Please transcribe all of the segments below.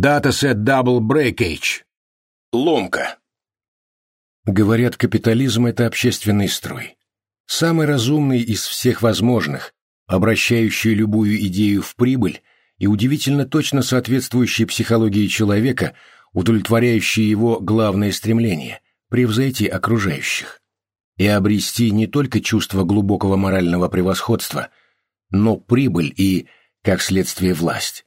Dataset Double Breakage. Ломка. Говорят, капитализм – это общественный строй. Самый разумный из всех возможных, обращающий любую идею в прибыль и удивительно точно соответствующий психологии человека, удовлетворяющий его главное стремление – превзойти окружающих. И обрести не только чувство глубокого морального превосходства, но прибыль и, как следствие, власть.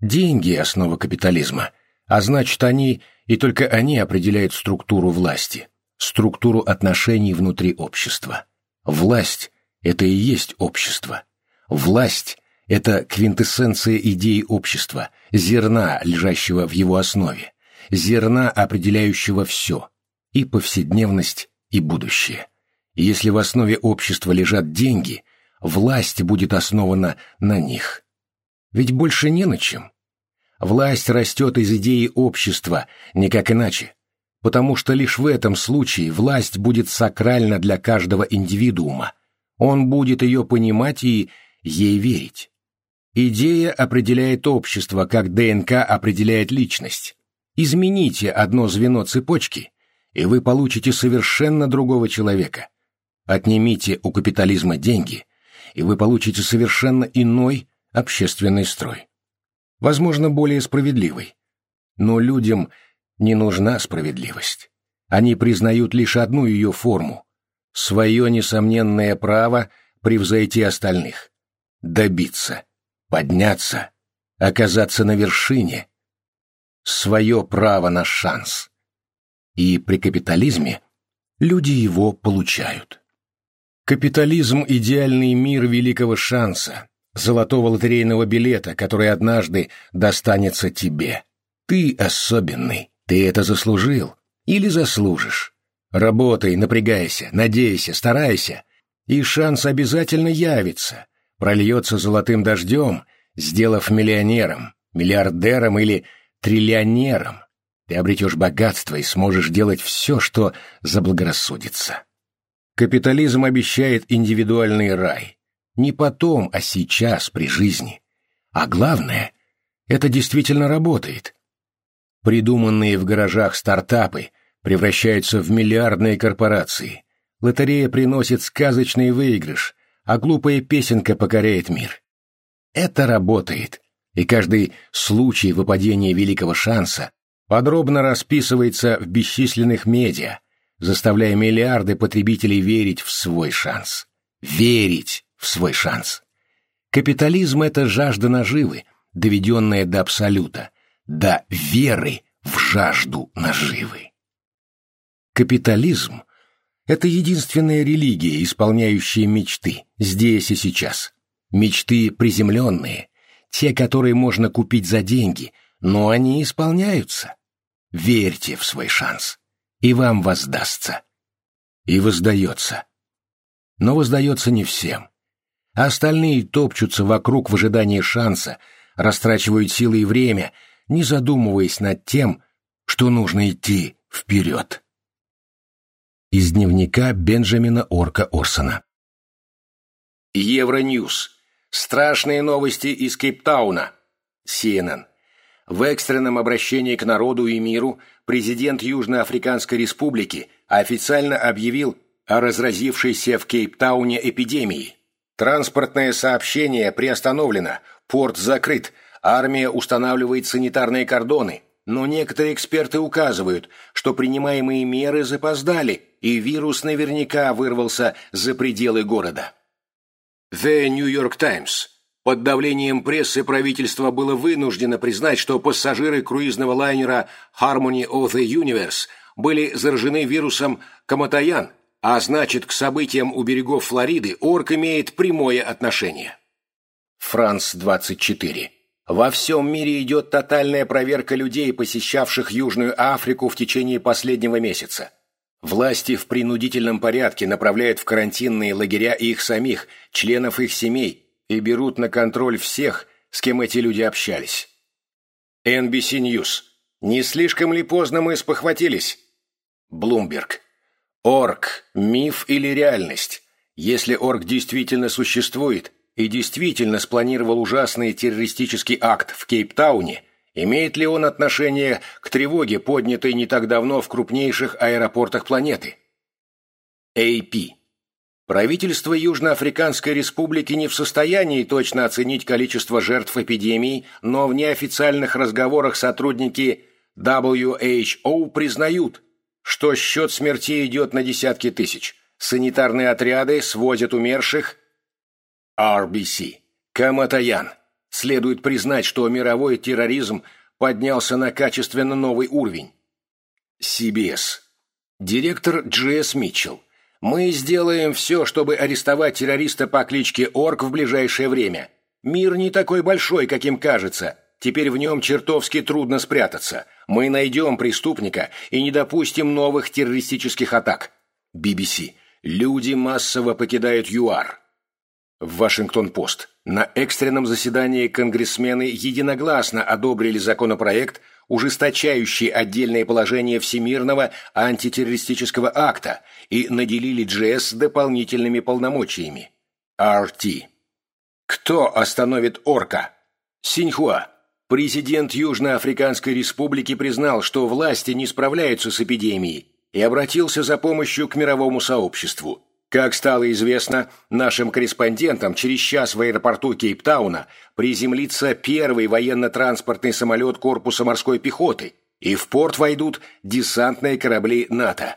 Деньги – основа капитализма, а значит, они и только они определяют структуру власти, структуру отношений внутри общества. Власть – это и есть общество. Власть – это квинтэссенция идеи общества, зерна, лежащего в его основе, зерна, определяющего все – и повседневность, и будущее. Если в основе общества лежат деньги, власть будет основана на них – ведь больше не на чем. Власть растет из идеи общества, никак иначе. Потому что лишь в этом случае власть будет сакральна для каждого индивидуума. Он будет ее понимать и ей верить. Идея определяет общество, как ДНК определяет личность. Измените одно звено цепочки, и вы получите совершенно другого человека. Отнимите у капитализма деньги, и вы получите совершенно иной, общественный строй. Возможно, более справедливый. Но людям не нужна справедливость. Они признают лишь одну ее форму – свое несомненное право превзойти остальных, добиться, подняться, оказаться на вершине, свое право на шанс. И при капитализме люди его получают. Капитализм – идеальный мир великого шанса, золотого лотерейного билета, который однажды достанется тебе. Ты особенный, ты это заслужил или заслужишь. Работай, напрягайся, надейся, старайся, и шанс обязательно явится, прольется золотым дождем, сделав миллионером, миллиардером или триллионером. Ты обретешь богатство и сможешь делать все, что заблагорассудится. Капитализм обещает индивидуальный рай, не потом, а сейчас, при жизни. А главное, это действительно работает. Придуманные в гаражах стартапы превращаются в миллиардные корпорации. Лотерея приносит сказочный выигрыш, а глупая песенка покоряет мир. Это работает, и каждый случай выпадения великого шанса подробно расписывается в бесчисленных медиа, заставляя миллиарды потребителей верить в свой шанс. Верить! В свой шанс. Капитализм — это жажда наживы, доведенная до абсолюта, до веры в жажду наживы. Капитализм — это единственная религия, исполняющая мечты, здесь и сейчас. Мечты приземленные, те, которые можно купить за деньги, но они исполняются. Верьте в свой шанс, и вам воздастся. И воздается. Но воздается не всем а остальные топчутся вокруг в ожидании шанса, растрачивают силы и время, не задумываясь над тем, что нужно идти вперед. Из дневника Бенджамина Орка Орсона. Евроньюз. Страшные новости из Кейптауна. CNN. В экстренном обращении к народу и миру президент Южноафриканской Республики официально объявил о разразившейся в Кейптауне эпидемии. Транспортное сообщение приостановлено, порт закрыт, армия устанавливает санитарные кордоны, но некоторые эксперты указывают, что принимаемые меры запоздали, и вирус наверняка вырвался за пределы города. The New York Times. Под давлением прессы правительство было вынуждено признать, что пассажиры круизного лайнера Harmony of the Universe были заражены вирусом Каматаян, а значит, к событиям у берегов Флориды Орк имеет прямое отношение. Франц 24. Во всем мире идет тотальная проверка людей, посещавших Южную Африку в течение последнего месяца. Власти в принудительном порядке направляют в карантинные лагеря их самих, членов их семей, и берут на контроль всех, с кем эти люди общались. NBC News. Не слишком ли поздно мы спохватились? Блумберг. Орк – миф или реальность? Если орк действительно существует и действительно спланировал ужасный террористический акт в Кейптауне, Имеет ли он отношение к тревоге, поднятой не так давно в крупнейших аэропортах планеты? AP. Правительство Южноафриканской Республики не в состоянии точно оценить количество жертв эпидемии, но в неофициальных разговорах сотрудники WHO признают, что счет смертей идет на десятки тысяч. Санитарные отряды свозят умерших. RBC. Каматаян. Следует признать, что мировой терроризм поднялся на качественно новый уровень. CBS. Директор Джесс Митчелл. Мы сделаем все, чтобы арестовать террориста по кличке Орк в ближайшее время. Мир не такой большой, каким кажется. Теперь в нем чертовски трудно спрятаться. Мы найдем преступника и не допустим новых террористических атак. BBC. Люди массово покидают ЮАР. Вашингтон-Пост. На экстренном заседании конгрессмены единогласно одобрили законопроект, ужесточающий отдельные положения Всемирного антитеррористического акта и наделили ДЖС дополнительными полномочиями. RT. Кто остановит орка? Синьхуа. Президент Южноафриканской Республики признал, что власти не справляются с эпидемией и обратился за помощью к мировому сообществу. Как стало известно нашим корреспондентам, через час в аэропорту Кейптауна приземлится первый военно-транспортный самолет корпуса морской пехоты, и в порт войдут десантные корабли НАТО.